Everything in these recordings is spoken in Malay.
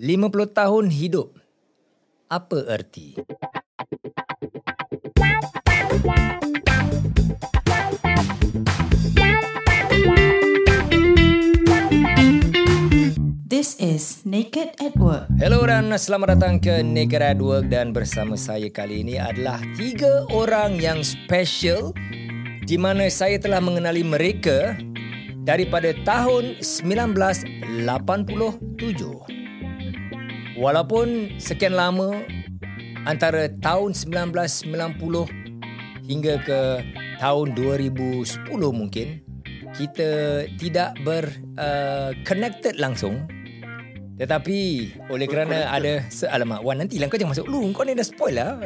50 tahun hidup. Apa erti? This is Naked at Work. Hello dan selamat datang ke Naked at Work dan bersama saya kali ini adalah tiga orang yang special di mana saya telah mengenali mereka daripada tahun 1987. Walaupun sekian lama antara tahun 1990 hingga ke tahun 2010 mungkin kita tidak ber uh, connected langsung. Tetapi oleh kerana ada se alamak Wan nanti lah kau jangan masuk. Lu kau ni dah spoil lah.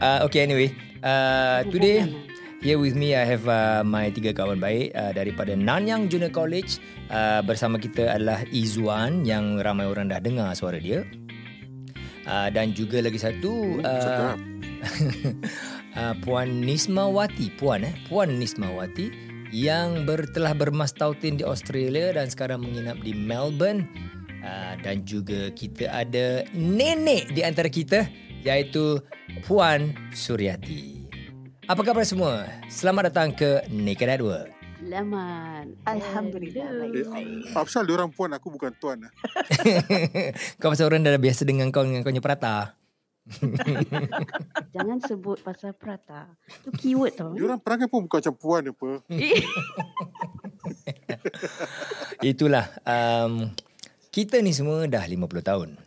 Uh, okay anyway. Uh, today Here with me I have uh, my tiga kawan baik uh, daripada Nanyang Junior College. Uh, bersama kita adalah Izwan yang ramai orang dah dengar suara dia. Uh, dan juga lagi satu uh, uh, Puan Nismawati Puan eh? Puan Nismawati yang ber, telah bermastautin di Australia dan sekarang menginap di Melbourne. Uh, dan juga kita ada nenek di antara kita iaitu Puan Suryati. Apa khabar semua? Selamat datang ke Naked at Work. Selamat. Alhamdulillah. Eh, apa pasal dia orang puan aku bukan tuan lah. kau pasal orang dah biasa dengan kau dengan kau punya perata. Jangan sebut pasal prata. Tu keyword tau. Dia orang perangai pun bukan macam puan apa. Itulah um, kita ni semua dah 50 tahun.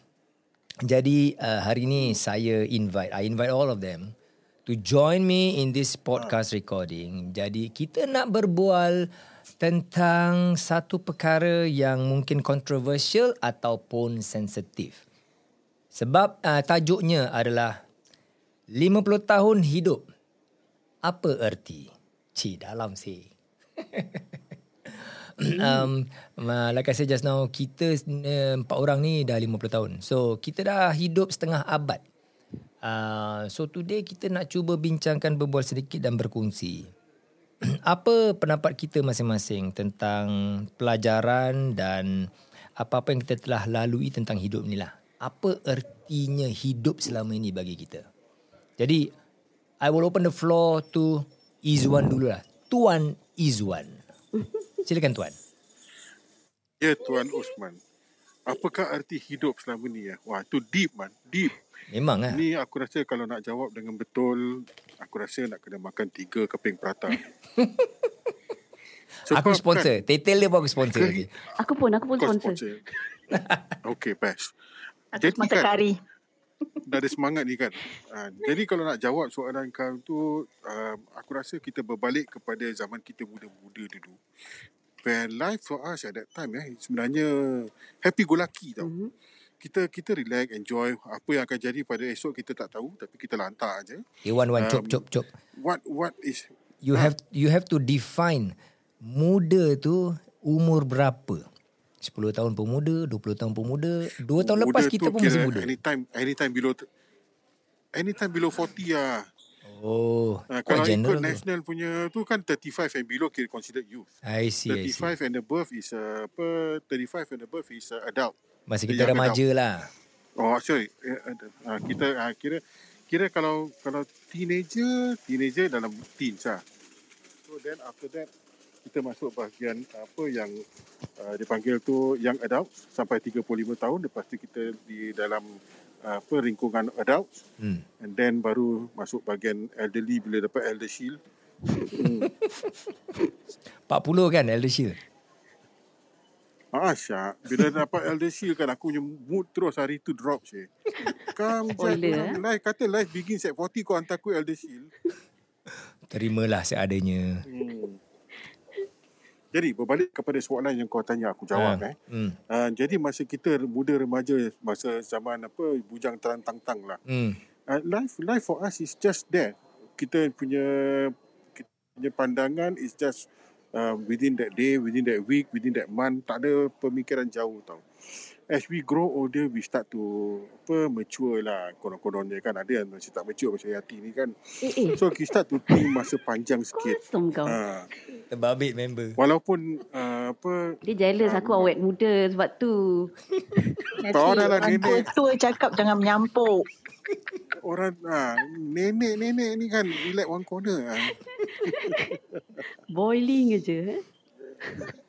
Jadi uh, hari ni saya invite I invite all of them to join me in this podcast recording. Jadi kita nak berbual tentang satu perkara yang mungkin controversial ataupun sensitif. Sebab uh, tajuknya adalah 50 tahun hidup. Apa erti? Cik dalam sih. um, like I said just now, kita uh, empat orang ni dah 50 tahun. So, kita dah hidup setengah abad. Uh, so, today kita nak cuba bincangkan berbual sedikit dan berkongsi. apa pendapat kita masing-masing tentang pelajaran dan apa-apa yang kita telah lalui tentang hidup ni lah. Apa ertinya hidup selama ini bagi kita? Jadi, I will open the floor to Izwan dulu lah. Tuan Izwan. Silakan Tuan. Ya Tuan Osman. Apakah arti hidup selama ni ya? Wah, tu deep man, deep. Memang lah. Ni aku rasa kalau nak jawab dengan betul, aku rasa nak kena makan tiga keping prata. aku sponsor. Kan, Tetel dia pun aku sponsor lagi. Aku pun, aku pun kau sponsor. sponsor. okay, best. Aku makan kari. dah ada semangat ni kan. Uh, jadi kalau nak jawab soalan kau tu, uh, aku rasa kita berbalik kepada zaman kita muda-muda dulu. Where life for us at that time eh, sebenarnya happy go lucky tau. Mm-hmm. Kita kita relax, enjoy. Apa yang akan jadi pada esok kita tak tahu. Tapi kita lantar aja. Iwan, Wan, Um, cop, cop, cop. What what is... You have you have to define muda tu umur berapa? 10 tahun pemuda, 20 tahun pemuda. 2 tahun muda lepas kita pun masih muda. Anytime, anytime below... Anytime below 40 lah. Oh, Uh, kalau ikut general tu. national punya tu kan 35 and below kira considered youth. I see, I see. 35 and above is uh, apa 35 and above is uh, adult. Masih Dia kita yang remaja lah. Oh sorry. Uh, uh, kita uh, kira kira kalau kalau teenager, teenager dalam teens lah. So then after that kita masuk bahagian apa yang uh, dipanggil tu young adult sampai 35 tahun lepas tu kita di dalam uh, apa lingkungan adult Hmm. and then baru masuk bahagian elderly bila dapat elder shield. Hmm. 40 kan Elder Shield? Ah, Syak. Bila dapat Elder Shield kan, aku punya mood terus hari tu drop, Syed. Kau Spoiler, eh? life, kata life begins at 40, kau hantar aku Elder Shield. Terimalah seadanya. Hmm. Jadi, berbalik kepada soalan yang kau tanya, aku jawab. Ah, Eh. Hmm. Uh, jadi, masa kita muda remaja, masa zaman apa bujang terantang-tang lah. Hmm. Uh, life life for us is just that. Kita punya, kita punya pandangan is just uh, within that day, within that week, within that month. Tak ada pemikiran jauh tau. As we grow older, we start to apa mature lah. Konon-kononnya kan ada yang macam tak mature macam Yati ni kan. Eh, eh. So we start to think masa panjang sikit. Kosong kau. Uh, Terbabit member. walaupun uh, apa Dia jealous aku awet muda sebab tu. Tahu dah lah, nenek. tua cakap jangan menyampuk. Orang ah, nenek-nenek ni kan relax one corner. Ah. Boiling je. Eh?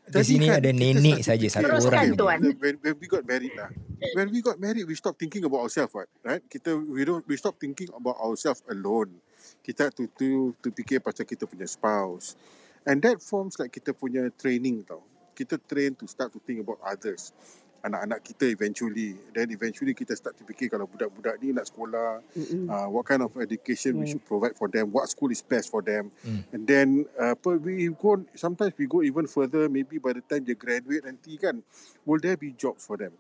Di sini ada nenek saja satu orang. Tuan. When, when we got married lah. When we got married, we stop thinking about ourselves, what? Right? Kita we don't we stop thinking about ourselves alone. Kita tu tu tu fikir pasal kita punya spouse. And that forms like kita punya training tau. Kita train to start to think about others. Anak-anak kita eventually. Then eventually kita start to fikir kalau budak-budak ni nak sekolah, uh, what kind of education we Yes. should provide for them, what school is best for them. Mm. And then uh, apa, we go sometimes we go even further maybe by the time they graduate nanti kan will there be jobs for them.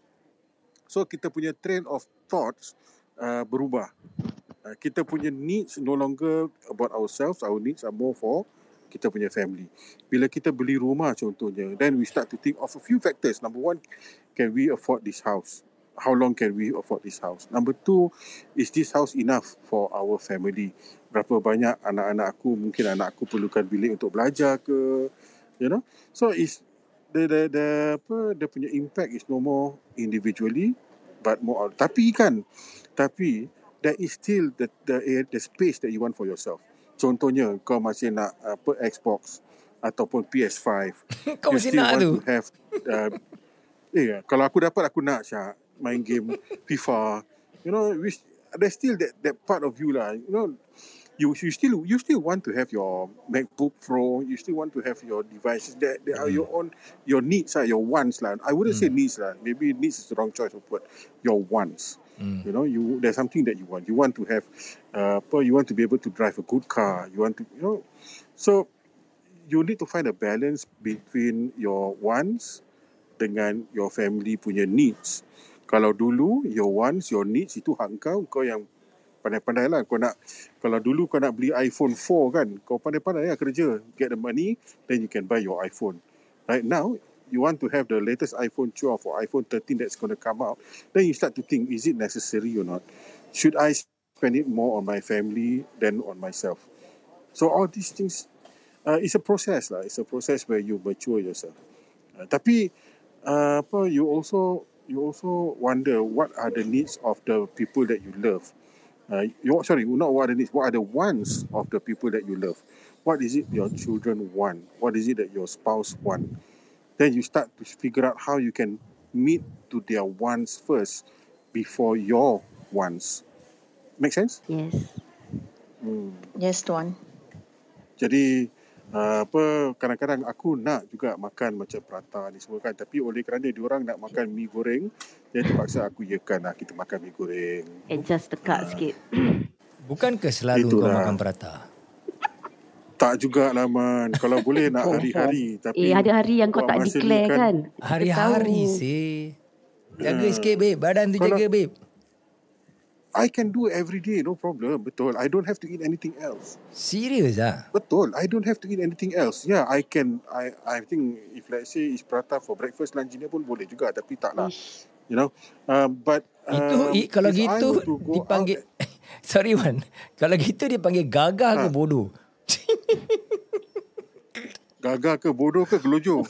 So kita punya train of thoughts uh, berubah. Uh, kita punya needs no longer about ourselves, our needs are more for kita punya family. Bila kita beli rumah contohnya, then we start to think of a few factors. Number one, can we afford this house? How long can we afford this house? Number two, is this house enough for our family? Berapa banyak anak-anak aku, mungkin anak aku perlukan bilik untuk belajar ke, you know? So is the the the apa dia punya impact is no more individually but more. Tapi kan, tapi there is still the the the space that you want for yourself. Contohnya kau masih nak apa Xbox ataupun PS5. Kau you mesti still nak want tu. to have uh, eh kalau aku dapat aku nak Syak main game FIFA. You know, which there's still that that part of you lah. You know, you you still you still want to have your MacBook Pro. You still want to have your devices that they are your own your needs are your wants lah. I wouldn't say needs lah. Maybe needs is the wrong choice of word. Your wants. Mm. You know, you there's something that you want. You want to have, uh, you want to be able to drive a good car. You want to, you know, so you need to find a balance between your wants dengan your family punya needs. Kalau dulu your wants, your needs itu hak kau, kau yang pandai-pandai lah. Kau nak, kalau dulu kau nak beli iPhone 4 kan, kau pandai-pandai lah kerja. Get the money, then you can buy your iPhone. Right now, you want to have the latest iPhone 12 or iPhone 13 that's going to come out, then you start to think, is it necessary or not? Should I spend it more on my family than on myself? So all these things, uh, it's a process lah. It's a process where you mature yourself. Uh, tapi uh, apa you also you also wonder what are the needs of the people that you love. Uh, you, sorry, not what are the needs. What are the wants of the people that you love? What is it your children want? What is it that your spouse want? Then you start to figure out how you can meet to their wants first before your wants. Make sense? Yes. Hmm. Yes, Tuan. Jadi uh, apa kadang-kadang aku nak juga makan macam prata ni semua kan tapi oleh kerana diorang nak makan mi goreng jadi terpaksa aku yakan lah kita makan mi goreng. Adjust tekak sikit. Bukankah selalu kau Itulah. makan prata? Tak jugalah man kalau boleh nak hari-hari tapi Eh, ada hari yang kau tak declare kan? Kita Hari-hari sih. Jaga sikit babe. Badan tu Kalau- jaga babe. I can do every day no problem betul I don't have to eat anything else. Serius ah? Betul I don't have to eat anything else. Yeah I can I I think if let's say is prata for breakfast lunch dinner pun boleh juga tapi tak lah Ish. you know um, but Itu um, i, kalau gitu dipanggil out- Sorry Wan. Kalau gitu dia panggil gagah ke Ha. bodoh? Gagah ke bodoh ke gelojo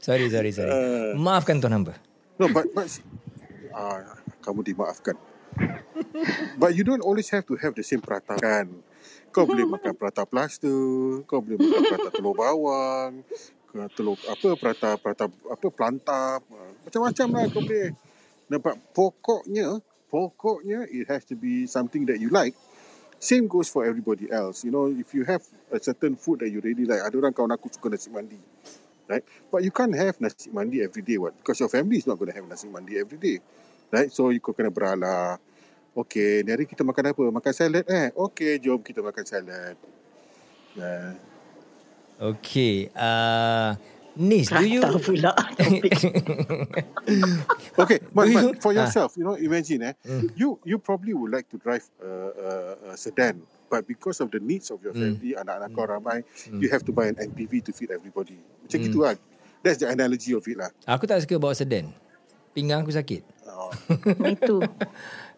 Sorry sorry sorry. Uh. Maafkan tuan hamba. No, but but ah, kamu dimaafkan. But you don't always have to have the same prata kan. Kau boleh makan prata plaster, kau boleh makan prata telur bawang, telur apa prata prata apa pelantap, ah, macam-macam lah kau boleh. Nampak pokoknya pokoknya it has to be something that you like. Same goes for everybody else. You know, if you have a certain food that you really like, ada orang kawan aku suka nasi mandi. Right? But you can't have nasi mandi every day, what? Because your family is not going to have nasi mandi every day. Right? So, you kena beralah. Okay, ni hari kita makan apa? Makan salad eh? Okay, jom kita makan salad. Uh, Okay. Uh, Nis, do you... Prata pula. okay, but, but for Ah. yourself, you know, imagine eh, Mm. you you probably would like to drive a, a, a sedan But because of the needs of your family, anak-anak kau ramai, you have to buy an MPV to feed everybody. Macam gitu lah. That's the analogy of it lah. Aku tak suka bawa sedan. Pinggang aku sakit. Oh. Me too.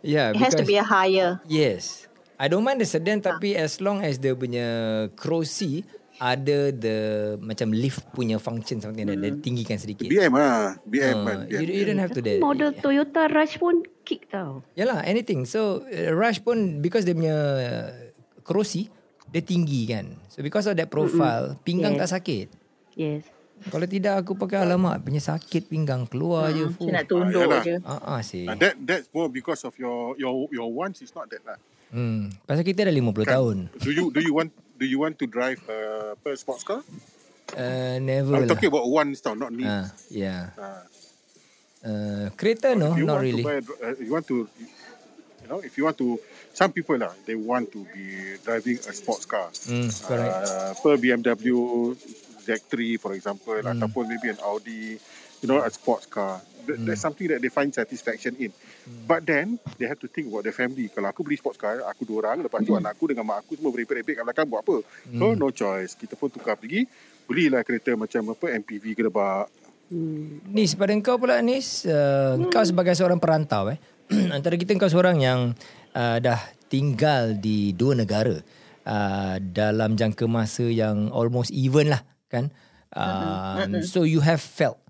Yeah, It has to because- be a higher. Yes. I don't mind the sedan tapi as long as dia punya kerusi ada the macam lift punya function something like that. Dia tinggikan sedikit. BM lah. BM Ah, kan. you, BM. you don't have to that. Model Toyota Rush pun kick tau. Yalah, anything. So uh, Rush pun because dia punya uh, kerusi dia tinggi kan. So because of that profile, pinggang Yes. tak sakit. Yes. Kalau tidak aku pakai alamak punya sakit pinggang keluar je. Macam nak tunduk yalah. je. Ah ah sih. Ah, that that's more because of your your your wants is not that lah. Hmm. Pasal kita dah 50 Kan? tahun. Do you do you want do you want to drive uh, apa sports car? Uh, never I'm lah. talking about wants tau, not needs. Ah, yeah. Ah. Uh, kereta no, you not really. buy, uh, you want to you know if you want to some people lah they want to be driving a sports car Hmm, correct. uh, per BMW Z3 for example Hmm. ataupun maybe an Audi you know a sports car Th- Hmm. that's something that they find satisfaction in but then they have to think about their family kalau aku beli sports car aku dua orang lepas tu Hmm. anak aku dengan mak aku semua berepek-repek kat belakang buat apa so no choice kita pun tukar pergi belilah kereta macam apa MPV gedebak Hmm. Nis, pada engkau pula Nis, uh, kau sebagai seorang perantau eh. Antara kita engkau seorang yang uh, dah tinggal di dua negara uh, dalam jangka masa yang almost even lah kan. Uh, so you have felt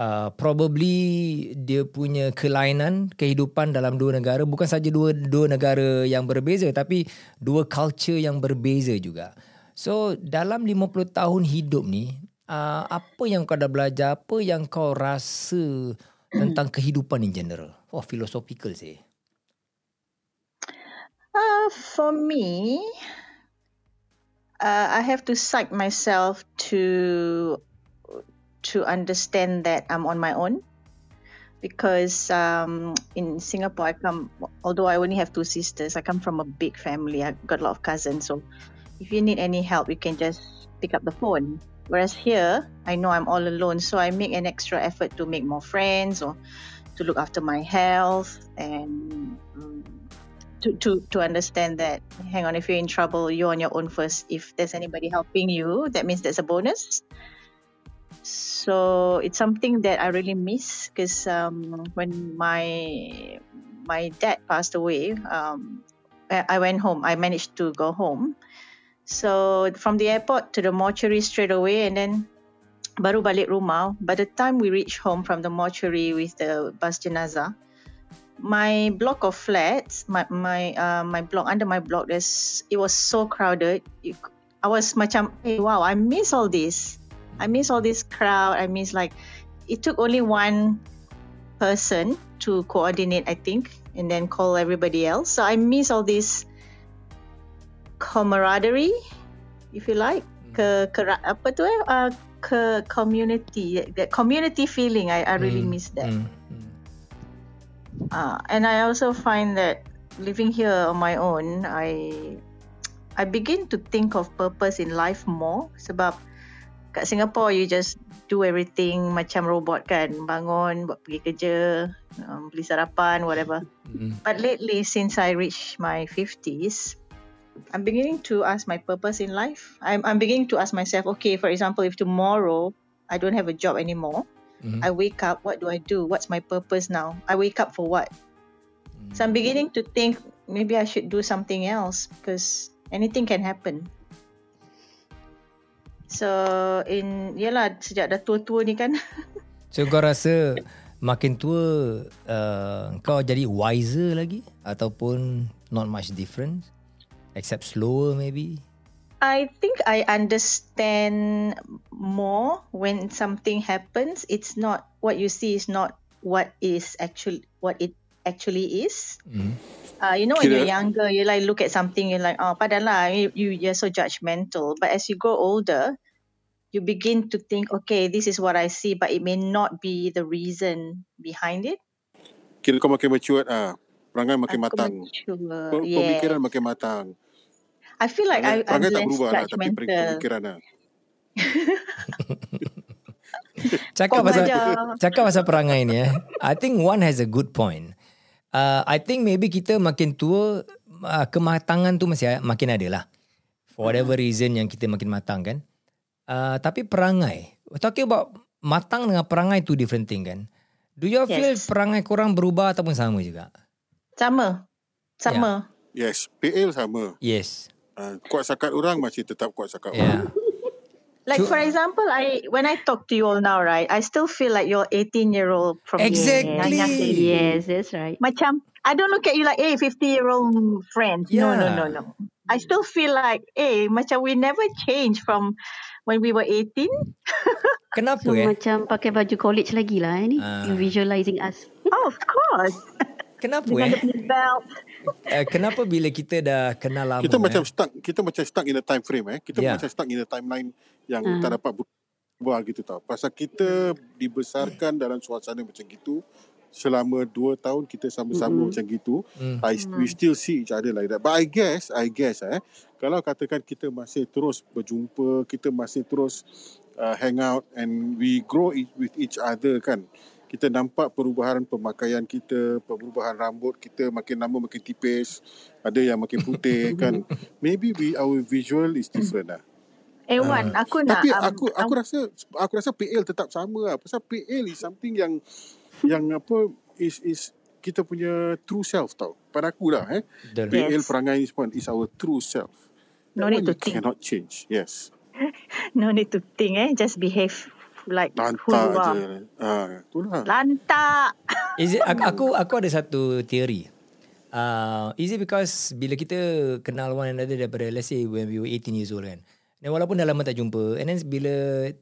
uh, probably dia punya kelainan kehidupan dalam dua negara bukan saja dua dua negara yang berbeza tapi dua culture yang berbeza juga. So dalam 50 tahun hidup ni uh, apa yang kau dah belajar, apa yang kau rasa tentang kehidupan in general? Oh, philosophical sih. Uh, for me, uh, I have to psych myself to to understand that I'm on my own. Because um, in Singapore, I come. Although I only have two sisters, I come from a big family. I got a lot of cousins. So, if you need any help, you can just pick up the phone. Whereas here, I know I'm all alone, so I make an extra effort to make more friends or to look after my health and um, to, to to understand that hang on if you're in trouble you're on your own first. If there's anybody helping you that means there's a bonus. So it's something that i really miss because um, when my my dad passed away um, I I went home i managed to go home. So from the airport to the mortuary straight away and then baru balik rumah. By the time we reached home from the mortuary with the bus jenazah my block of flats, my my uh, my block under my block, there's it was so crowded. It, I was macam, hey, wow, I miss all this. I miss all this crowd. I miss like, it took only one person to coordinate, I think, and then call everybody else. So I miss all this camaraderie, if you like, ke, ke apa tu eh, uh, ke community, that community feeling. I I really Hmm, miss that. Hmm, hmm. Uh, and I also find that living here on my own, I I begin to think of purpose in life more. Sebab kat Singapore, you just do everything macam robot kan. Bangun, buat pergi kerja, um, beli sarapan, whatever. Hmm. But lately, since I reached my 50s, I'm beginning to ask my purpose in life. I'm, I'm beginning to ask myself, okay, for example, if tomorrow I don't have a job anymore, Mhm. I wake up, what do I do? What's my purpose now? I wake up for what? So I'm beginning to think maybe I should do something else because anything can happen. So in yalah sejak dah tua-tua ni kan So kau rasa makin tua uh, kau jadi wiser lagi ataupun not much difference except slower maybe? I think I understand more when something happens. It's not what you see is not what is actually what it actually is. Hmm. Uh, you know, when you're Kira- younger, you like look at something, you're like, oh, padahal lah, you, you you're so judgmental. But as you grow older, you begin to think, okay, this is what I see, but it may not be the reason behind it. Kira kau makin mature ah. Perangai makin Aku matang. mature. Yeah. Pemikiran makin matang. I feel like I, Perangai, I'm perangai tak less berubah lah, tapi pemikiran lah. Cakap pasal cakap pasal perangai ni eh. I think one has a good point. Uh, I think maybe kita makin tua uh, kematangan tu masih makin ada lah. For whatever reason yang kita makin matang kan. Uh, tapi perangai. Talking about matang dengan perangai tu different thing kan. Do you feel Yes. perangai korang berubah ataupun sama juga? Sama. Sama. Yes, PL sama. Yes. Uh, kuat sakat orang masih tetap kuat sakat Yeah. orang. Like for example, I when I talk to you all now, right? I still feel like you're 18 year old from Exactly. Nanya Seri. Yes, that's right. Macam I don't look at you like, hey, 50 year old friends. No, no, Yeah. no, no. I still feel like, hey, macam we never changed from when we were 18. Kenapa So eh? macam pakai baju college lagi lah eh, ni. Ah. You visualizing us. Oh, of course. Kenapa eh? Uh, kenapa bila kita dah kenal lama Kita macam eh? stuck, kita macam stuck in a time frame eh. Kita Yeah. macam stuck in a timeline yang Ah. tak dapat berubah gitu tau. Pasal kita dibesarkan dalam suasana macam gitu selama 2 tahun kita sama-sama Mm-mm. macam gitu. Hmm. I, we still see each other like that. But I guess, I guess eh, kalau katakan kita masih terus berjumpa, kita masih terus uh, hang out and we grow with each other kan. Kita nampak perubahan pemakaian kita, perubahan rambut kita makin lama makin tipis, ada yang makin putih kan. Maybe we our visual is different lah. Eh, Wan, aku nak... Tapi um, aku aku rasa aku rasa PL tetap sama lah. Pasal PL is something yang yang apa is is kita punya true self tau. Pada aku lah eh. Betul. Yes. PL perangai ni semua is our true self. No need to think. cannot change. Yes. No need to think eh. Just behave like who Lantak you are. je. Ah, itulah. Lantak. Is it aku aku, aku ada satu teori. Uh, is it because bila kita kenal one another daripada let's say when we were 18 years old kan. Dan walaupun dah lama tak jumpa and then bila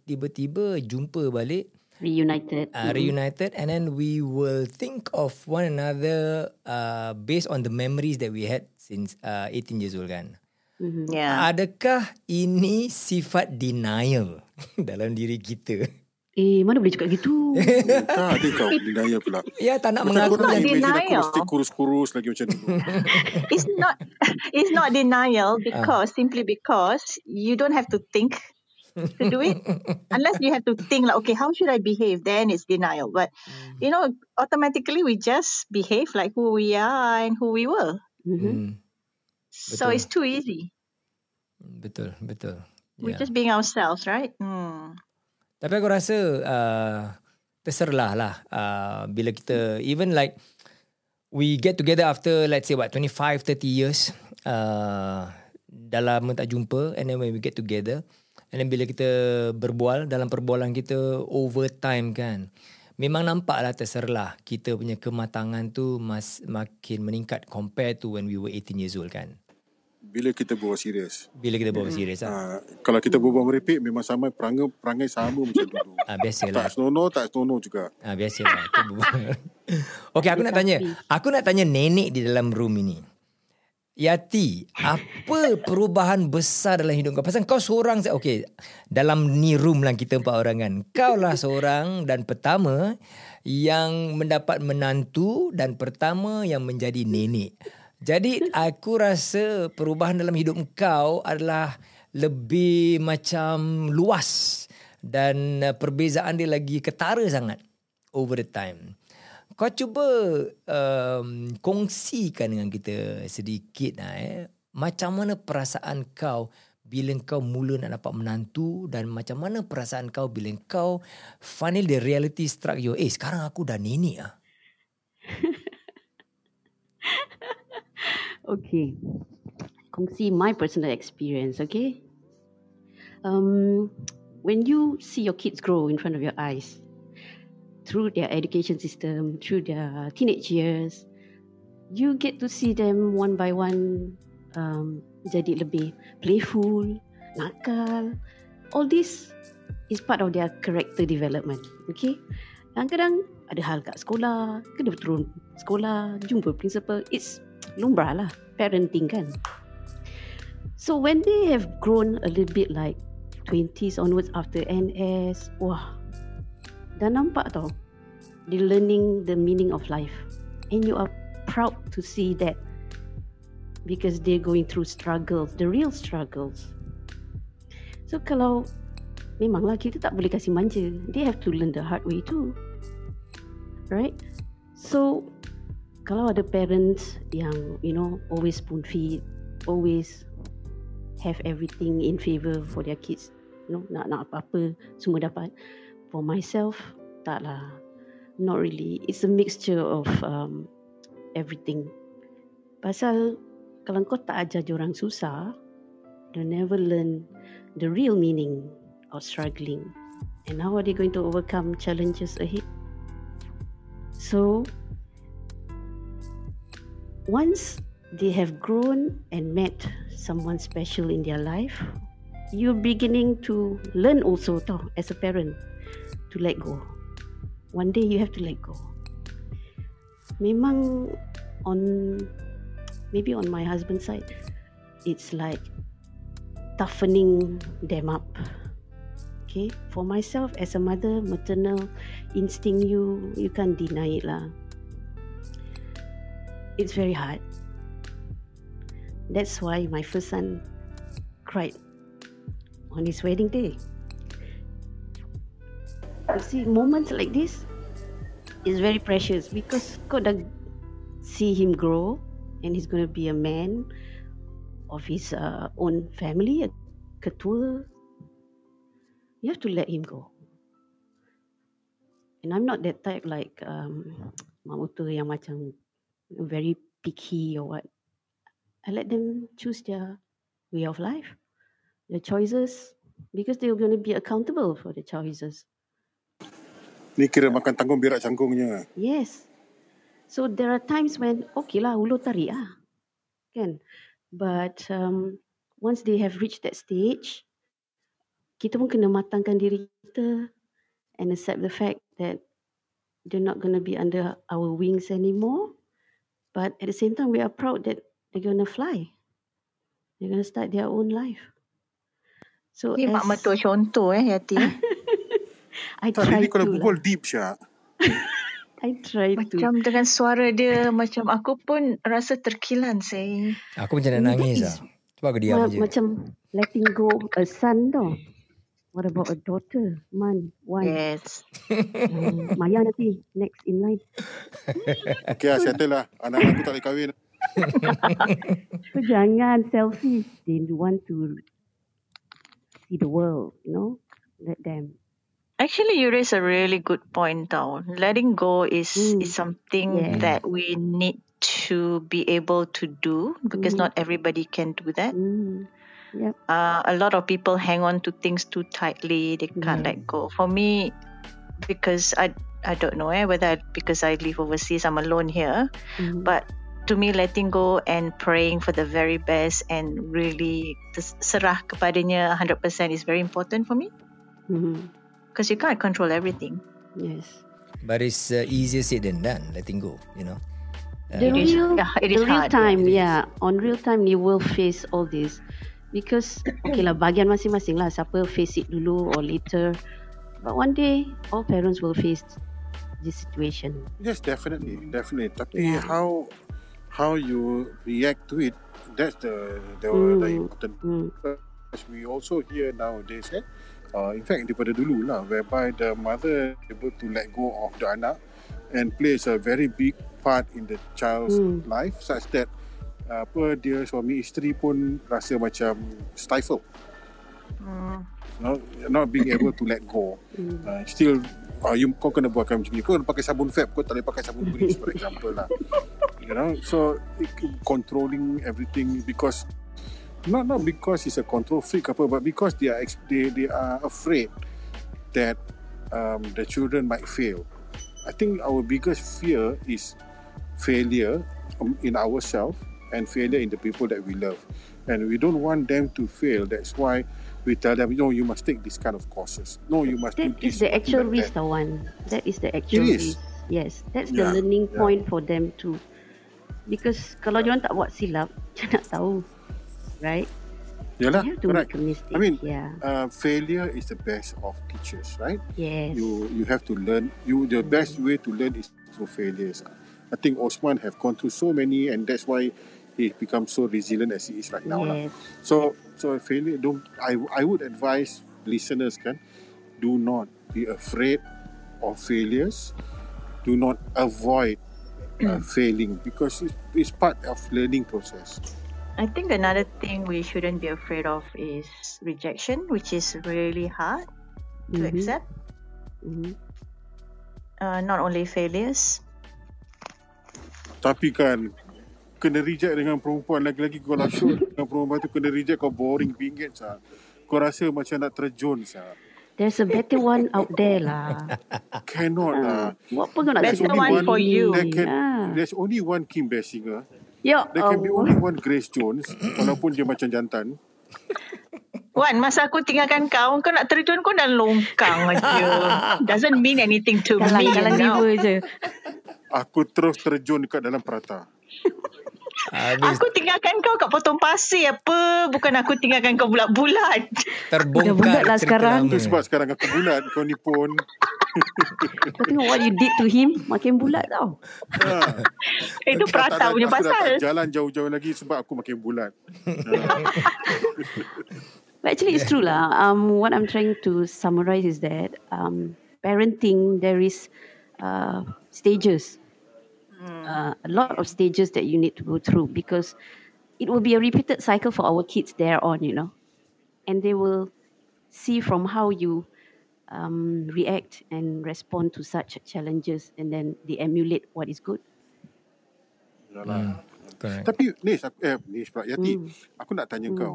tiba-tiba jumpa balik Reunited. uh, reunited and then we will think of one another uh, based on the memories that we had since uh, 18 years old kan. Mm-hmm. Yeah. Adakah ini sifat denial dalam diri kita? Eh, mana boleh cakap gitu? Tak ada kau denial pula. Ya tak nak mengaku yang imagine aku denial. mesti kurus-kurus lagi macam dulu. it's not it's not denial because simply because you don't have to think to do it unless you have to think like okay how should i behave then it's denial but you know automatically we just behave like who we are and who we were Mm-hmm. So it's too easy betul, betul. we're Ya. just being ourselves right hmm. Tapi aku rasa uh, terserlah lah uh, bila kita even like we get together after let's say what 25 30 years uh, dah lama tak jumpa and then when we get together and then bila kita berbual dalam perbualan kita over time kan memang nampak lah terserlah kita punya kematangan tu mas, makin meningkat compare to when we were 18 years old kan Bila kita berbual serius. bila kita bawa serius lah Ah, kalau kita berbual merepek memang sama perangai perangai sama macam dulu. ah, biasalah Tak senonoh, tak senonoh juga. Ah biasalah. Itu berbual. Okey, aku nak tanya. Aku nak tanya nenek di dalam room ini. Yati, apa perubahan besar dalam hidup kau? Pasal kau seorang saja. Okey, dalam ni room lah kita empat orang kan. Kau lah seorang dan pertama yang mendapat menantu dan pertama yang menjadi nenek. Jadi aku rasa perubahan dalam hidup kau adalah lebih macam luas dan uh, perbezaan dia lagi ketara sangat over the time. Kau cuba um, kongsikan dengan kita sedikit lah eh. Macam mana perasaan kau bila kau mula nak dapat menantu dan macam mana perasaan kau bila kau finally the reality struck you. Eh sekarang aku dah nenek ah. Okay. Kongsi my personal experience, okay? Um, when you see your kids grow in front of your eyes, through their education system, through their teenage years, you get to see them one by one um, jadi lebih playful, nakal. All this is part of their character development, okay? Kadang-kadang ada hal kat sekolah, kena turun sekolah, jumpa principal. It's lumrah lah parenting kan. So when they have grown a little bit like 20s onwards after NS wah dah nampak tau they learning the meaning of life. And you are proud to see that because they're going through struggles the real struggles. So kalau memanglah kita tak boleh kasih manja they have to learn the hard way too right? So kalau ada parents yang you know always spoon feed, always have everything in favor for their kids, you know nak nak apa-apa semua dapat. For myself, tak lah. Not really. It's a mixture of um, everything. Pasal kalau kau tak ajar orang susah, they never learn the real meaning of struggling. And how are they going to overcome challenges ahead? So, once they have grown and met someone special in their life, you're beginning to learn also tau, as a parent to let go. One day you have to let go. Memang on maybe on my husband's side, it's like toughening them up. Okay, for myself as a mother, maternal instinct you you can't deny it lah. It's very hard. That's why my first son cried on his wedding day. You see, moments like this is very precious because kau dah see him grow and he's going to be a man of his uh, own family, a ketua. You have to let him go. And I'm not that type like um, Mak Muta yang macam very picky or what. I let them choose their way of life, their choices, because they're going to be accountable for the choices. Ni kira makan tanggung berak canggungnya. Yes. So there are times when okay lah ulur tarik ah, kan. But um, once they have reached that stage, kita pun kena matangkan diri kita and accept the fact that they're not going to be under our wings anymore. But at the same time, we are proud that they're going to fly. They're going to start their own life. So Ni mak as mertua contoh eh Yati. I Tak, try ini kalau to berbual lah. deep Syak. I try to. macam dengan suara dia macam aku pun rasa terkilan saya. Aku macam nak nangis lah. Sebab aku diam Ma- je. macam letting go a son tau. What about a daughter? Man, why? Yes. Hmm, Maya nanti next in line. Okay lah, settle lah. Anak-anak aku tak boleh kahwin. So jangan selfish. They want to see the world, you know. Let them. Actually, you raise a really good point tau. Letting go is, Mm. is something Yeah. that we need to be able to do because Mm. not everybody can do that. Mm. Yep. uh, a lot of people hang on to things too tightly. They can't Yeah. let go. For me, because I I don't know eh, whether I, because I live overseas, I'm alone here. Mm. But to me, letting go and praying for the very best and really tes- serah kepadanya 100% is very important for me Mhm. because you can't control everything. Yes. But it's uh, easier said than done, letting go, you know. Uh, The It is- real, yeah, it the real hard, time, it is. yeah. On real time, you will face all this because okay lah, bagian masing-masing lah. Siapa face it dulu or later, but one day all parents will face this situation. Yes, definitely, definitely. Tapi Yeah. how how you react to it, that's the the, Mm. the important. Mm. As we also hear nowadays, eh, uh, in fact daripada dulu lah, whereby the mother able to let go of the anak and plays a very big part in the child's Mm. life, such that apa dia suami isteri pun rasa macam stifle, Mm. not not being able to let go. Mm. Uh, still uh, you kau kena buatkan macam ni kau kena pakai sabun fab kau tak boleh pakai sabun grease for example lah you know so it, controlling everything because not not because he's a control freak apa but because they are they, they are afraid that um, the children might fail I think our biggest fear is failure um, in ourselves and failure in the people that we love and we don't want them to fail that's why we tell them no you must take this kind of courses no you must That do this is the you actual like risk, that. one. That is the actual risk. Yes, that's the Yeah, learning yeah. point for them too. Because kalau diorang tak buat silap, macam nak tahu, right? Yalah, you have to correct. make a mistake. I mean, yeah, uh, failure is the best of teachers, right? yes. You you have to learn. You the best way to learn is through failures. I think Osman have gone through so many, and that's why he become so resilient as he is right now. lah. So so failure. Don't I I would advise listeners can do not be afraid of failures. Do not avoid uh, failing because it's, it's part of learning process. I think another thing we shouldn't be afraid of is rejection, which is really hard to Mhm. accept. Mhm. Uh, not only failures. Tapi kan kena reject dengan perempuan lagi-lagi kau lah shoot dengan perempuan tu kena reject kau boring bingit sah. Kau rasa macam nak terjun sah. There's a better one out there lah. Cannot lah. Buat apa kau nak Better one macam for you. There can, Ah. there's only one Kim Basinger. Ya There can be only one Grace Jones walaupun dia macam jantan. Wan, masa aku tinggalkan kau, kau nak terjun kau dah longkang aja. Doesn't mean anything to me. Know. jiwa je. Aku terus terjun dekat dalam perata. Habis Aku tinggalkan kau kat potong pasir apa. Bukan aku tinggalkan kau bulat-bulat. terbongkar Dah bulat lah sekarang. lama. Itu sebab sekarang aku bulat. Kau ni pun. Kau tengok what you did to him. Makin bulat tau. Ha. Itu Aku perata tak- punya aku dah pasal. jalan jauh-jauh lagi sebab aku makin bulat. But actually, it's true lah. Um, what I'm trying to summarize is that um, parenting there is uh, stages, uh, a lot of stages that you need to go through because it will be a repeated cycle for our kids there on, you know, and they will see from how you um, react and respond to such challenges, and then they emulate what is good. Yalah. Correct. Tapi Nis, aku, eh Nis pula, Yati, Hmm. aku nak tanya Hmm. kau.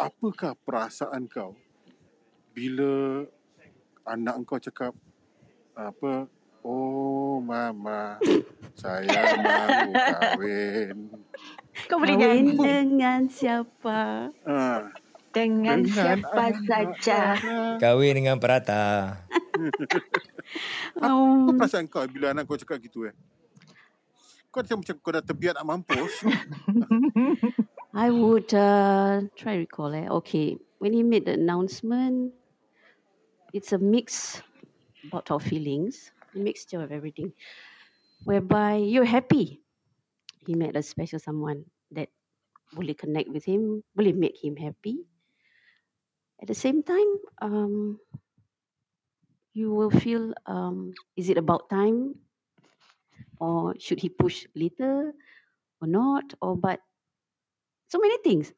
Apakah perasaan kau bila anak kau cakap apa, oh mama, saya mahu kahwin. Kau boleh Kahwin nyanyi. dengan siapa? Ah, Dengan siapa anak saja. Kahwin dengan perata. Apa Um, perasaan kau bila anak kau cakap gitu eh? Kau macam macam kau dah terbiar nak mampus. I would uh, try recall. Eh? Okay, when he made the announcement, it's a mix lot of feelings, mixture of everything, whereby you're happy he met a special someone that boleh connect with him, boleh make him happy. At the same time, um, you will feel, um, is it about time, or should he push later, or not, or but so many things.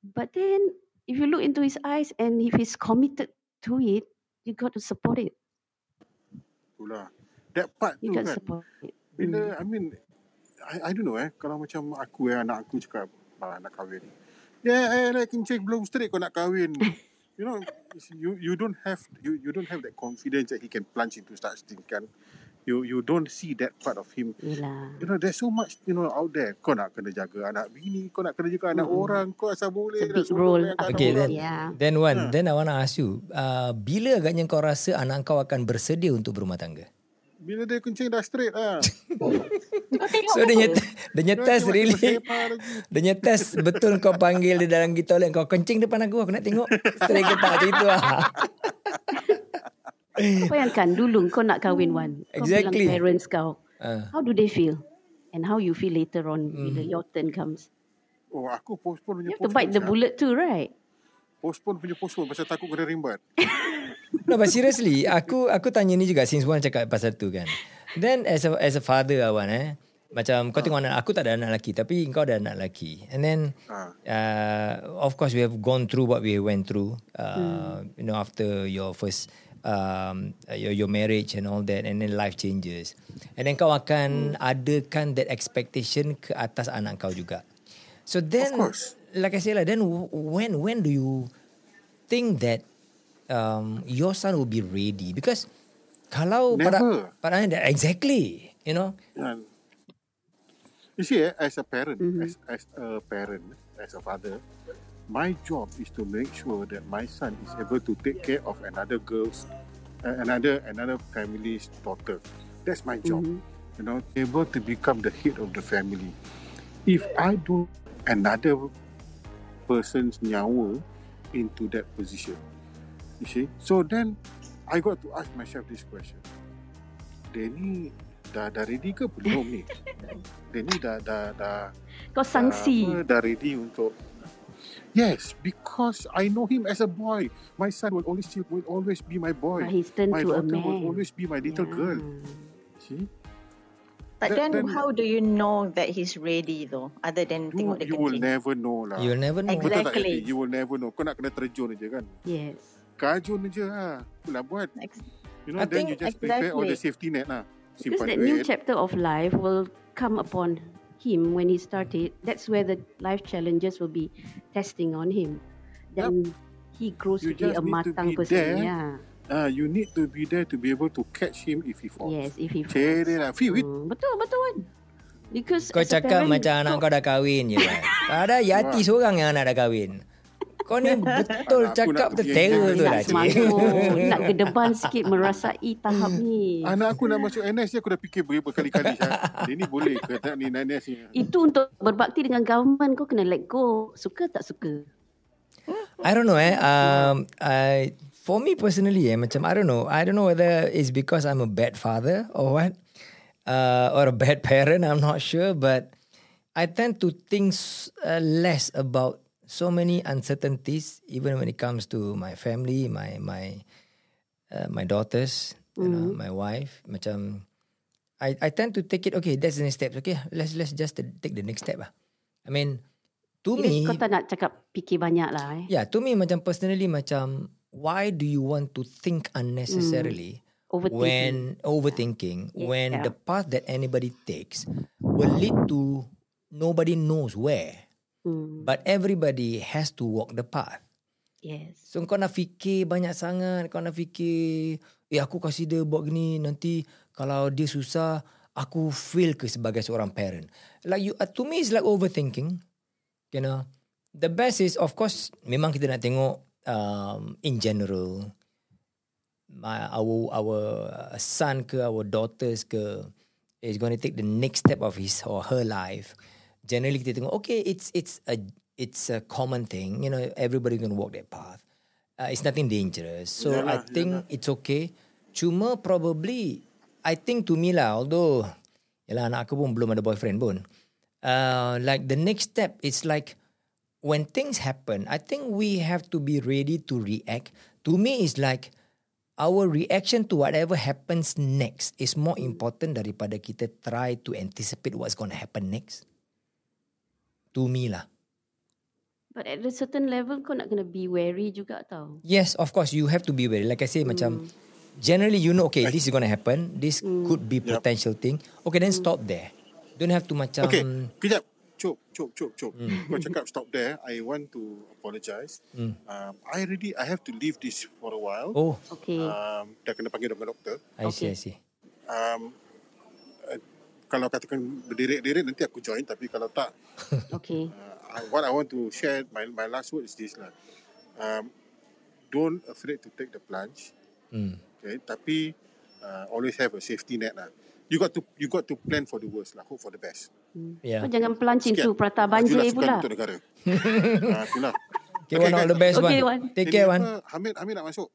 But then, if you look into his eyes and if he's committed to it, you got to support it. Itulah. That part You tu kan. support. Bila, I mean, I, I don't know eh. Kalau macam aku eh, anak aku cakap, ah, nak kahwin. Yeah, eh, like kencing belum straight kau nak kahwin. you know, you you don't have you you don't have that confidence that he can plunge into such thing kan. You you don't see that part of him. Yelah. You know, there's so much you know out there. Kau nak kena jaga anak bini, kau nak kena jaga anak Mm-mm. orang, kau asal boleh It's a nak big role. Okay, orang. then Yeah. then one, Ha. then I want to ask you, uh, bila agaknya kau rasa anak kau akan bersedia untuk berumah tangga? Bila dia kencing dah straight lah. So dia nyata, dia masih really. Dia nyetes betul kau panggil dia dalam kita toilet kau kencing depan aku aku nak tengok straight ke tak macam itu lah. Bayangkan dulu kau nak kahwin Wan. Kau Exactly. bilang parents kau. Uh, How do they feel? And how you feel later on bila Hmm. your turn comes. Oh, aku postpone punya You have to postpone. bite the bullet too, right? Postpone punya postpone pasal takut kena rimbat. no but seriously, aku aku tanya ni juga since one cakap pasal tu kan. Then as a as a father awan eh, macam kau tengok anak aku tak ada anak lelaki tapi kau ada anak lelaki. And then Ha. uh, of course we have gone through what we went through uh, you know after your first um, your, your marriage and all that and then life changes and then kau akan adakan that expectation ke atas anak kau juga so then course. like I say lah then when when do you think that um, your son will be ready because kalau Never. pada pada exactly you know Kan? You see, eh, as a parent, Mhm. as as a parent, as a father, my job is to make sure that my son is able to take care of another girl's, uh, another another family's daughter. That's my job. Mhm. You know, able to become the head of the family. If I do another person's nyawa into that position, you see, so then I got to ask myself this question. Denny dah dah ready ke belum ni? Denny dah dah dah Kau sangsi. dah, apa, dah ready untuk Yes, because I know him as a boy. My son will always will always be my boy. But he's turned my to a daughter will always be my little Yeah. girl. See? But Then- then, then- how do you know that he's ready though? Other than You, tengok dia you will never know lah. You'll never know. Exactly. Betul tak You will never know. Kau nak kena terjun je kan. Yes. Kajun je lah. Itulah buat. Ex- You know, I then you just prepare all the safety net lah. Because Simpan that new chapter of life will come upon him when he started. That's where the life challenges will be testing on him. Then he grows You to be a matang be person. there. Yeah. Ah, you need to be there to be able to catch him if he falls. Yes, if he Cik dia lah. Feel it. Hmm, betul betul kan. Because Kau cakap parent, macam anak kau- dah kahwin je kan. Padahal Yati seorang yang anak dah kahwin. Kau ni betul Aku cakap nak tu lah cik. nak kedepan sikit merasai tahap ni. Anak aku nak masuk NS je aku dah fikir ber- berkali-kali. Syah. Dia ni boleh ke tak ni NS ni? Itu untuk berbakti dengan government kau kena let go. Suka tak suka? I don't know eh. Um, I for me personally eh, macam I don't know. I don't know whether it's because I'm a bad father or what, uh, or a bad parent. I'm not sure, but I tend to think s- uh, less about so many uncertainties, even when it comes to my family, my my uh, my daughters, you know, my wife. Macam I I tend to take it. Okay, that's the next step. Okay, let's let's just take the next step. Ah, I mean, to Kira me, kau tak nak cakap fikir banyak lah eh. Yeah, to me macam personally macam why do you want to think unnecessarily Overthinking. when overthinking Yeah. when the path that anybody takes will lead to nobody knows where Hmm. but everybody has to walk the path. Yes. So kau nak fikir banyak sangat, kau nak fikir eh aku kasih dia buat gini nanti kalau dia susah aku feel ke sebagai seorang parent. Like you uh, to me it's like overthinking. You know. The best is of course memang kita nak tengok um, in general my our our son ke our daughters ke is going to take the next step of his or her life. Generally kita tengok okay it's it's a it's a common thing. You know everybody can walk that path. Uh, it's nothing dangerous. So I Yalah, think it's okay. Cuma probably I think to me lah although yalah anak aku pun belum ada boyfriend pun. Uh, like the next step it's like when things happen, I think we have to be ready to react. To me, it's like our reaction to whatever happens next is more important daripada kita try to anticipate what's going to happen next. To me lah. But at a certain level kau nak kena be wary juga tau. Yes, of course, you have to be wary. Like I say, macam generally you know, okay, this is going to happen. This could be potential thing. Okay, then stop there. Don't have to macam... Okay, kejap. Cop, cop, cop, cop. Kau cakap stop there. I want to apologize. Um, I already, I have to leave this for a while. Oh, Okay. Um, dah kena panggil dengan doktor. I see, Okay. I see. Um, kalau katakan berderet-deret nanti aku join. Tapi kalau tak, Okay. uh, what I want to share, my, my last word is this lah. Um, don't afraid to take the plunge. Hmm. Okay, tapi uh, always have a safety net lah. You got to you got to plan for the worst lah. Hope for the best. Yeah. Kau jangan plunge into prata banjir pula. untuk negara. uh, itulah. Okay, one all the best Okay, one. Wan. Take care, one. Hamid, Hamid nak masuk.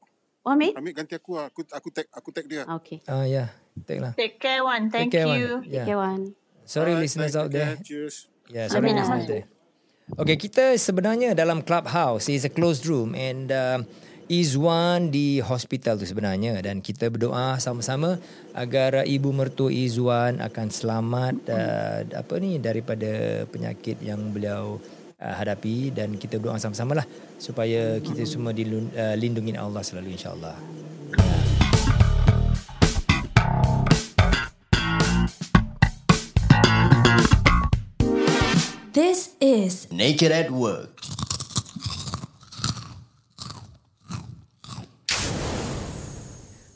Oh, Amir? Hamid ganti aku lah. Aku, aku tag, aku tag dia. Okay. Ah, yeah. Take lah. Take care, one. Thank Take care, you. one. Take Yeah. care, Wan. Sorry Alright, listeners bye, out take there. care. Cheers. Yeah, sorry Amin, listeners there. Okay, kita sebenarnya dalam clubhouse is a closed room and uh, Izwan di hospital tu sebenarnya dan kita berdoa sama-sama agar uh, ibu mertua Izwan akan selamat uh, apa ni daripada penyakit yang beliau uh, hadapi dan kita berdoa sama-sama lah supaya kita semua dilindungi uh, Allah selalu insya-Allah. This is Naked at Work.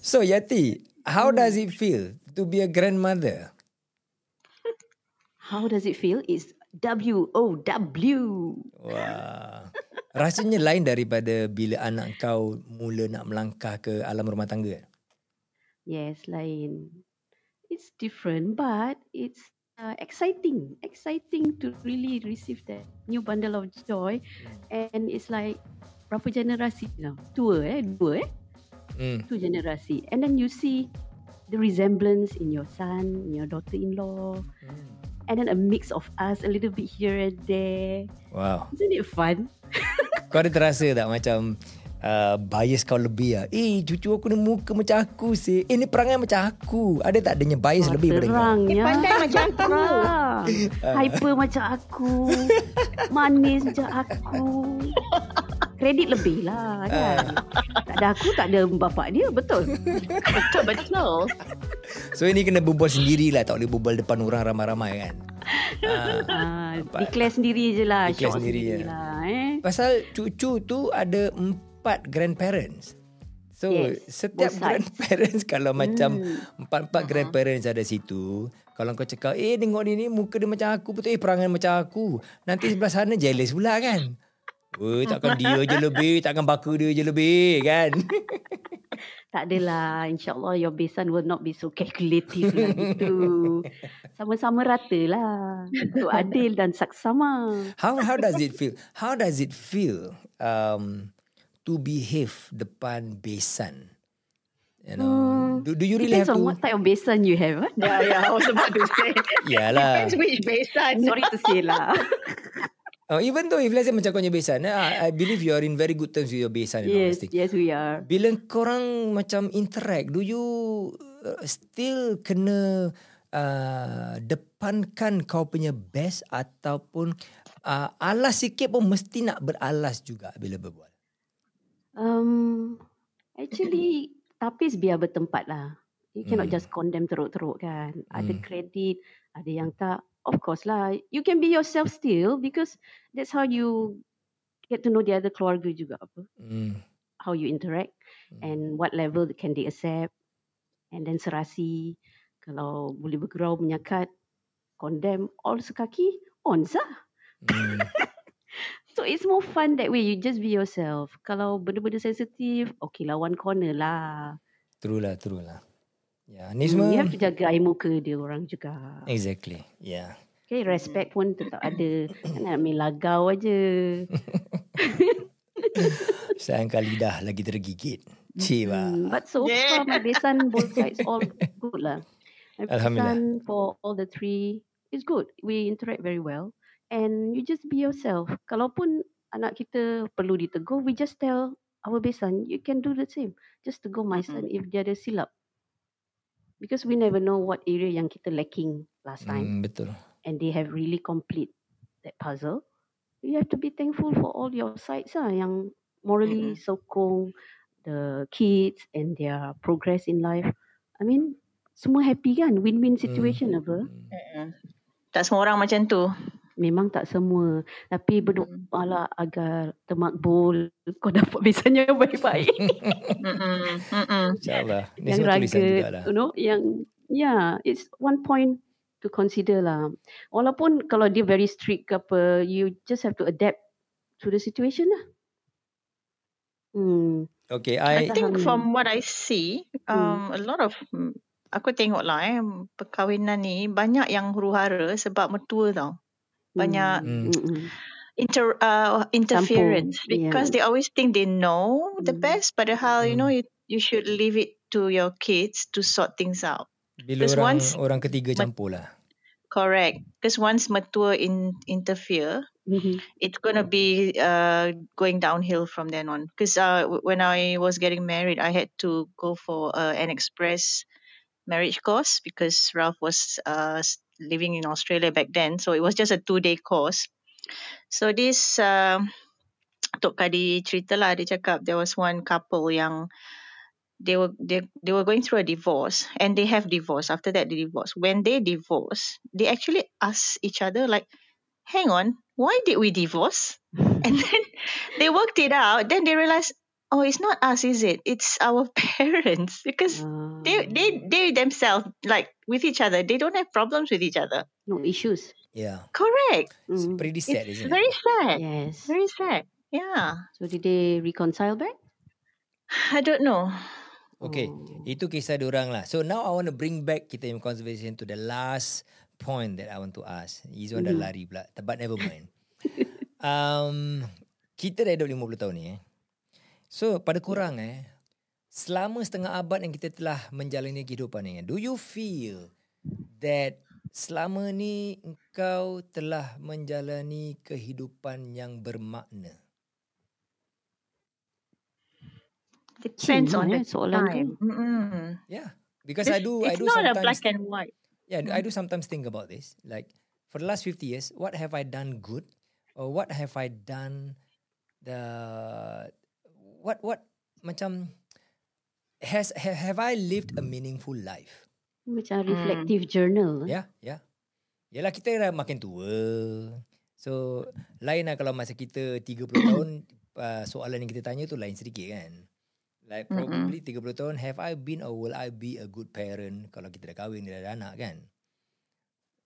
So Yati, how does it feel to be a grandmother? How does it feel? It's W-O-W. Wah. Rasanya lain daripada bila anak kau mula nak melangkah ke alam rumah tangga. Yes, lain. It's different, but it's uh, exciting. Exciting to really receive that new bundle of joy. And it's like, berapa generasi now? Dua eh? Dua eh? Hmm. Two generasi. And then you see the resemblance in your son, in your daughter-in-law. And then a mix of us, a little bit here and there. Wow. Isn't it fun? Kau ada terasa tak macam uh, bias kau lebih lah. Eh, cucu aku ni muka macam aku sih. Eh, ni perangai macam aku. Ada tak adanya bias Wah, lebih pada kau? terangnya. Dia pandai macam aku. Hyper macam aku. Manis macam aku. Kredit lebih lah kan. tak ada aku, tak ada bapak dia. Betul. Betul betul. So, ini kena berbual sendirilah. Tak boleh berbual depan orang ramai-ramai kan? Uh, Ah, declare sendiri je lah. Declare sendiri, sendiri lah. Eh. pasal cucu tu ada empat grandparents. So, Yes, setiap grandparents kalau macam Hmm. empat-empat grandparents ada situ, kalau kau cakap, eh tengok dia ni muka dia macam aku betul, eh perangai macam aku. Nanti sebelah sana jealous pula kan? Oh, takkan dia je lebih, takkan baka dia je lebih kan? Tak adalah. InsyaAllah your besan will not be so calculative lah gitu. Sama-sama rata lah. Untuk adil dan saksama. How how does it feel? How does it feel um, to behave depan besan? You know, do, do you really Depends have on to? what type of besan you have. eh? Yeah, yeah. I was about to say. Yalah. Depends which besan. Sorry to say lah. Uh, even though if let's say macam kau punya besan, eh, I, believe you are in very good terms with your besan. yes, thing. yes we are. Bila korang macam interact, do you uh, still kena uh, depankan kau punya best ataupun uh, alas sikit pun mesti nak beralas juga bila berbual? Um, actually, tapis biar bertempat lah. You cannot Hmm. just condemn teruk-teruk kan. Ada Hmm. kredit, ada yang tak. Of course lah. You can be yourself still because that's how you get to know the other keluarga juga apa. Hmm. How you interact and what level can they accept. And then serasi. Kalau boleh bergurau menyakat, condemn, all sekaki, on sah. Hmm. So it's more fun that way. You just be yourself. Kalau benda-benda sensitif, okay lah one corner lah. True lah, true lah. Ya, ni semua you have to jaga air muka dia orang juga. exactly. Ya. Okay, respect pun tetap ada. Kan nak main lagau aja. Sayang kali dah lagi tergigit. Ciba. Hmm, but so Yeah. far my besan both sides all good lah. My Alhamdulillah. besan for all the three is good. We interact very well. And you just be yourself. Kalaupun anak kita perlu ditegur, we just tell our besan, you can do the same. Just tegur my son if dia ada silap. Because we never know what area yang kita lacking last time. Hmm, betul. and they have really complete that puzzle, you have to be thankful for all your sides lah yang morally sokong the kids and their progress in life. I mean, semua happy kan? Win-win situation apa? Hmm. Tak semua orang macam tu. Memang tak semua. Tapi Hmm. berdoa lah agar termakbul kau dapat yang baik-baik. InsyaAllah. Ni yang semua tulisan raga, you know, yang yeah, it's one point to consider lah. Walaupun kalau dia very strict ke apa, you just have to adapt to the situation lah. Hmm. Okay, I I... think from what I see, um, a lot of aku tengok lah eh perkahwinan ni banyak yang huru-hara sebab mertua tau. Banyak Hmm. Mm-mm. inter uh, interference Campur, because yeah. they always think they know the Mm. best padahal you Mm. know you, you should leave it to your kids to sort things out. Bila Because orang once- orang ketiga campur lah. Correct. Because once mertua in interfere, Mhm. it's gonna be uh, going downhill from then on. Because uh, w- when I was getting married, I had to go for uh, an express marriage course because Ralph was uh, s- living in Australia back then. So it was just a two day course. So this uh, Tok Kadi cerita lah, dia cakap there was one couple yang they were they, they were going through a divorce and they have divorce after that they divorce when they divorce they actually ask each other like hang on why did we divorce and then they worked it out then they realized oh it's not us is it it's our parents because Ah, they they they themselves like with each other they don't have problems with each other no issues. Yeah. correct It's Mm. pretty sad, it's isn't it? very sad Yes. very sad yeah So did they reconcile back? i don't know Okay, Oh. itu kisah orang lah. So now I want to bring back kita punya conversation to the last point that I want to ask. Izzuan dah Mhm. lari pula. But never mind. um, kita dah hidup 50 tahun ni eh. So pada korang eh, selama setengah abad yang kita telah menjalani kehidupan ni, do you feel that selama ni engkau telah menjalani kehidupan yang bermakna? Depends on the eh, soalan tu. time. Yeah, because I do. I It's do not a sometimes. black and white. Yeah, I do sometimes think about this. Like for the last 50 years, what have I done good or what have I done the what what macam has have, have I lived a meaningful life? Macam Hmm. reflective journal. eh. Ya, ya. Yalah kita dah makin tua. So lain lah kalau masa kita 30 tahun uh, soalan yang kita tanya tu lain sedikit kan. Like probably 30 tahun have I been or will I be a good parent kalau kita dah kahwin dah ada anak kan.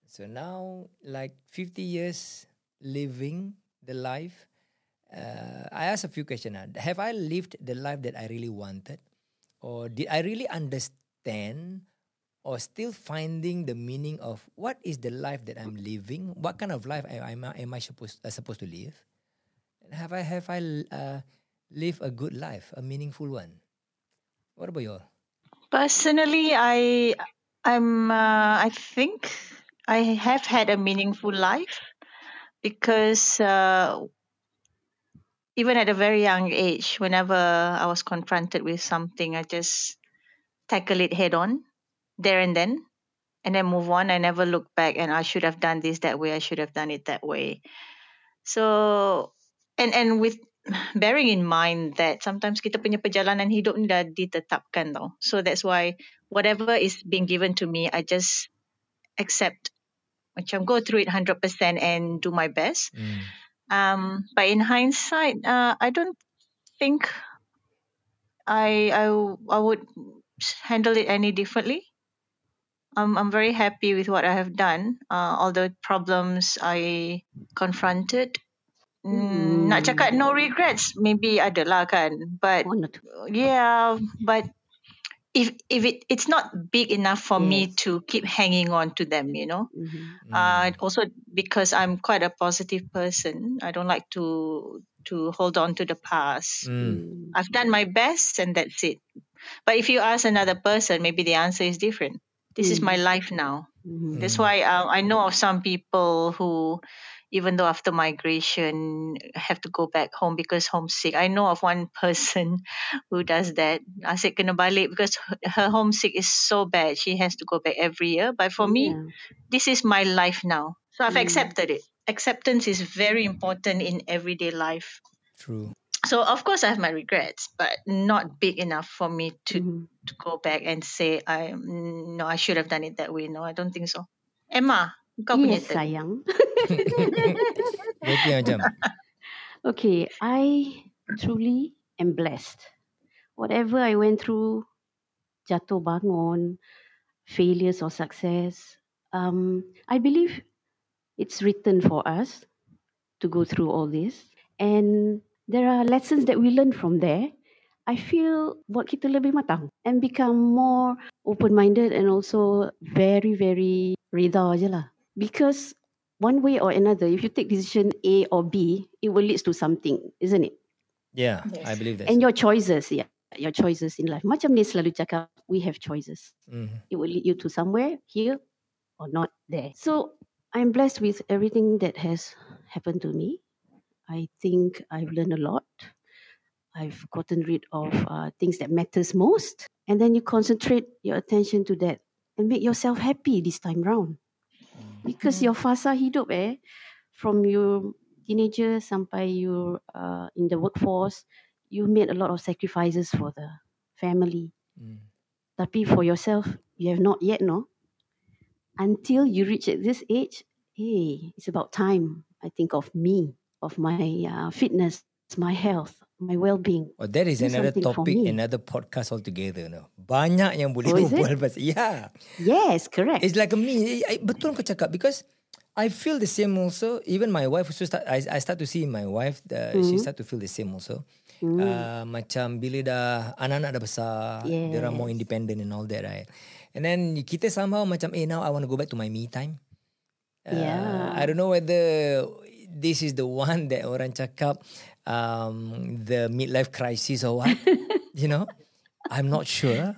So now like 50 years living the life uh, I ask a few questions. ah. Have I lived the life that I really wanted or did I really understand or still finding the meaning of what is the life that I'm living? What kind of life am I, am I supposed uh, supposed to live? And have I have I uh, lived a good life, a meaningful one? What about you? all? Personally, I I'm uh, I think I have had a meaningful life because uh, even at a very young age, whenever I was confronted with something, I just tackle it head on, there and then, and then move on. I never look back and I should have done this that way. I should have done it that way. So, and and with bearing in mind that sometimes kita punya perjalanan hidup ni dah ditetapkan tau. So that's why whatever is being given to me, I just accept. Macam go through it 100% and do my best. Mm. Um, but in hindsight, uh, I don't think I I I would handle it any differently. I'm I'm very happy with what I have done. Uh, all the problems I confronted. Mm, Nak cakap no regrets, maybe ada lah kan. But yeah, but if if it it's not big enough for me to keep hanging on to them, you know. Mhm. Uh, also because I'm quite a positive person, I don't like to to hold on to the past. Mm. I've done my best and that's it. But if you ask another person, maybe the answer is different. This is my life now. Mhm. That's why uh, I know of some people who, even though after migration, have to go back home because homesick. I know of one person who does that. I Asyik kena balik because her- her homesick is so bad. She has to go back every year. But for me, Yeah. this is my life now. So I've Mm. accepted it. Acceptance is very important in everyday life. True. So of course I have my regrets, but not big enough for me to Mhm. to go back and say I mm, no I should have done it that way. No, I don't think so. Emma, kau punya Yes, turn. sayang. Berarti macam Okay, I truly am blessed. Whatever I went through, jatuh bangun, failures or success, um, I believe it's written for us to go through all this. And there are lessons that we learn from there. I feel buat kita lebih matang and become more open-minded and also very, very reda je lah. Because one way or another, if you take decision A or B, it will lead to something, isn't it? yeah, Yes. I believe that. And your choices, yeah, your choices in life. Macam ni selalu cakap, we have choices. Mm. It will lead you to somewhere here or not there. So I'm blessed with everything that has happened to me. I think I've learned a lot. I've gotten rid of uh, things that matters most, and then you concentrate your attention to that and make yourself happy this time round. Because your fasa hidup eh, from your teenager sampai you uh, in the workforce, you made a lot of sacrifices for the family. Mm. Tapi for yourself, you have not yet, no? Until you reach at this age, hey, it's about time. I think of me, of my uh, fitness, my health, my well-being. Oh, that is Do another topic, another podcast altogether. No? Banyak yang boleh Oh, berbual pasal. Yeah. Yes, correct. It's like a me. I, betul kau cakap because I feel the same also. Even my wife also start. I, I start to see my wife. The, She Mm-hmm. start to feel the same also. Uh, macam bila dah anak-anak dah besar, yes. dia orang more independent and all that, right? And then kita somehow macam, eh now I want to go back to my me time. Uh, Yeah. I don't know whether this is the one that orang cakap um, the midlife crisis or what. you know, I'm not sure.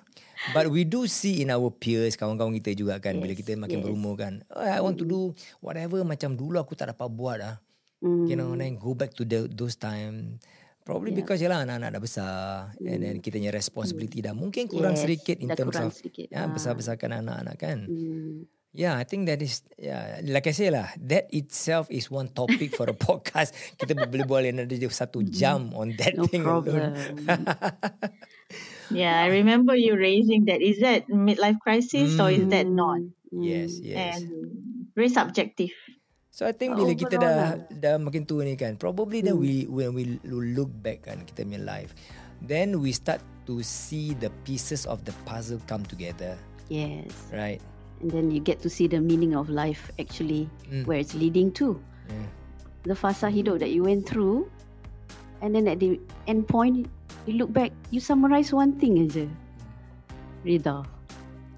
But we do see in our peers, kawan-kawan kita juga kan, bila kita makin yes. berumur kan, oh, I want to do whatever macam dulu aku tak dapat buat ah. Mm. You know, then go back to the, those time. Probably Yeah. because yalah anak-anak dah besar and then kita punya responsibility dah mungkin kurang Yes, sedikit in terms of sedikit. ya Ah. besar-besarkan anak-anak kan. Hmm. Yeah, I think that is yeah, like I say lah, that itself is one topic for a podcast. Kita boleh boleh nanti satu jam on that No thing problem. Yeah, I remember you raising that. Is that midlife crisis or is that not? Hmm. Yes, yes. And very subjective. So I think bila kita dah overall dah makin tua ni kan, probably then we when we look back kan kita punya life, then we start to see the pieces of the puzzle come together, Yes. right? And then you get to see the meaning of life actually, Mm. where it's leading to. Yeah. The fasa hidup that you went through, and then at the end point, you look back, you summarize one thing aja. Rida.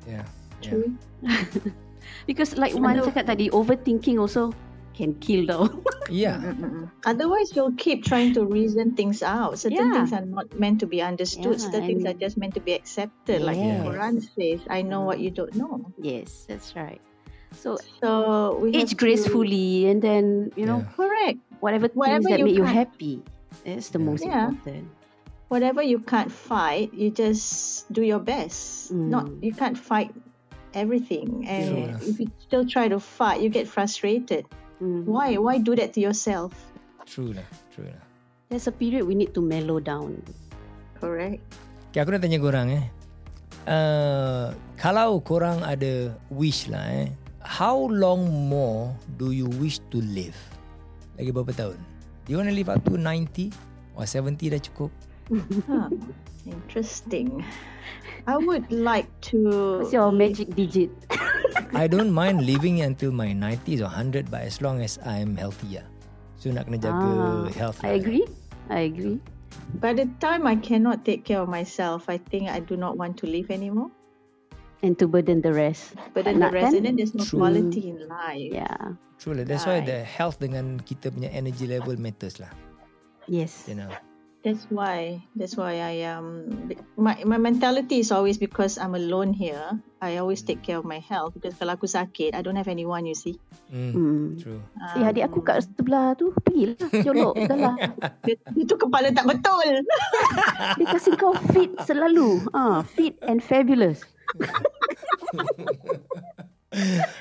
Yeah. Yeah. True. Because like Wan cakap tadi, overthinking also can kill though. Yeah. Mm-mm. Otherwise, you'll keep trying to reason things out. Certain Yeah. things are not meant to be understood. Yeah, Certain things and- are just meant to be accepted. Like Yeah. Quran says, "I know what you don't know." yes, that's right. So So we age have to- gracefully, and then you know Yeah. Correct. whatever things Whatever that you make you can't- happy. That's the most Yeah. important. Whatever you can't fight, you just do your best. Mm. Not Mm. you can't fight everything, and True. if you still try to fight, you get frustrated. Mm. Why? Why do that to yourself? True lah. True lah. There's a period we need to mellow down. Correct. Okay, aku nak tanya korang eh. Uh, kalau korang ada wish lah eh. How long more do you wish to live? Lagi berapa tahun? Do you want to live up to 90? Or 70 dah cukup? Interesting. I would like to. What's your magic digit? I don't mind living until my 90s or 100 but as long as I'm healthy lah. So nak kena jaga Ah, health I lah. agree. I agree. By the time I cannot take care of myself, I think I do not want to live anymore. And to burden the rest. Nak the rest, kan? and then there's no True. quality in life. Yeah. True lah. That's why Right. the health dengan kita punya energy level matters lah. Yes. You know. That's why. That's why I um my my mentality is always because I'm alone here. I always take care of my health because kalau aku sakit, I don't have anyone. You see. Mm. Hmm. True. Eh, adik aku kat sebelah tu pergilah jolok dah Dia- Itu kepala tak betul. Dia kasi kau fit selalu. Ah, fit and fabulous.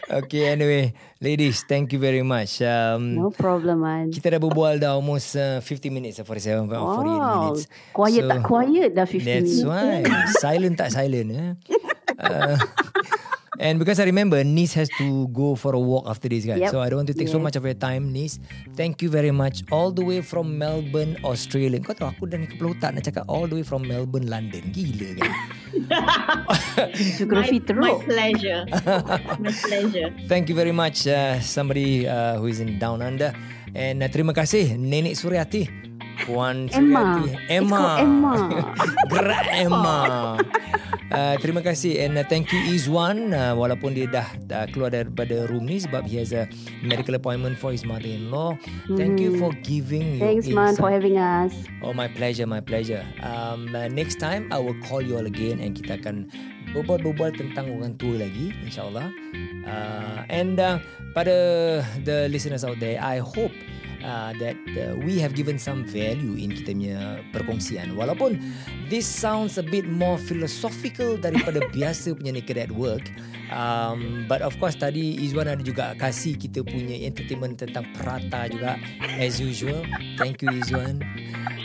Okay, anyway. Ladies, thank you very much. Um, No problem man. Kita dah berbual dah almost uh, 50 minutes, 47, 48 minutes. Quiet So, tak quiet dah 15 That's minutes. why. silent tak silent. Eh? Uh, and because I remember Nis has to go for a walk after this guys. Yep. So I don't want to take so Yes. much of your time Nis. Thank you very much. All the way from Melbourne, Australia. Kau tahu aku dah ni kepala otak nak cakap all the way from Melbourne, London. Gila kan? Geografi my, my teruk. pleasure. my pleasure. Thank you very much uh, somebody uh, who is in down under. And uh, terima kasih Nenek Suryati. Puan Emma. Suryati. It's Emma. Emma. Gerak Emma. Uh, terima kasih and uh, thank you Izwan uh, walaupun dia dah, dah keluar daripada room ni sebab he has a medical appointment for his mother-in-law. Thank you for giving your Hmm. Thanks man for having us. Oh my pleasure, my pleasure. Um, uh, next time I will call you all again and kita akan berbual-berbual tentang orang tua lagi, insyaAllah. Uh, and uh, pada the listeners out there, I hope uh, that uh, we have given some value in kita punya perkongsian. Walaupun this sounds a bit more philosophical daripada biasa punya Naked at Work. Um, but of course tadi Izwan ada juga kasih kita punya entertainment tentang Prata juga as usual. Thank you Izwan.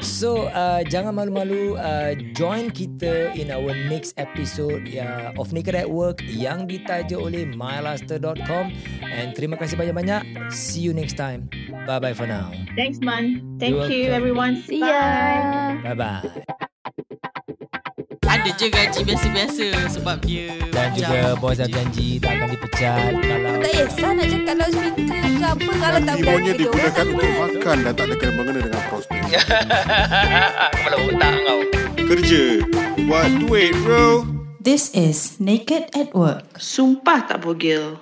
So uh, jangan malu-malu uh, join kita in our next episode uh, of Naked at Work yang ditaja oleh mylaster.com and terima kasih banyak-banyak. See you next time. Bye bye for now. Thanks, man. Thank You're you, welcome. everyone. See Bye. ya. Bye bye. Ada je gaji biasa-biasa sebab dia Dan juga bos dah janji tak akan dipecat kalau Tak kisah nak cakap loudspeaker ke apa Kalau tak berani dia digunakan untuk makan dan tak ada kena-mengena dengan prospek. Kepala otak kau. Kerja. Buat duit, bro. This is Naked at Work. Sumpah tak bogil.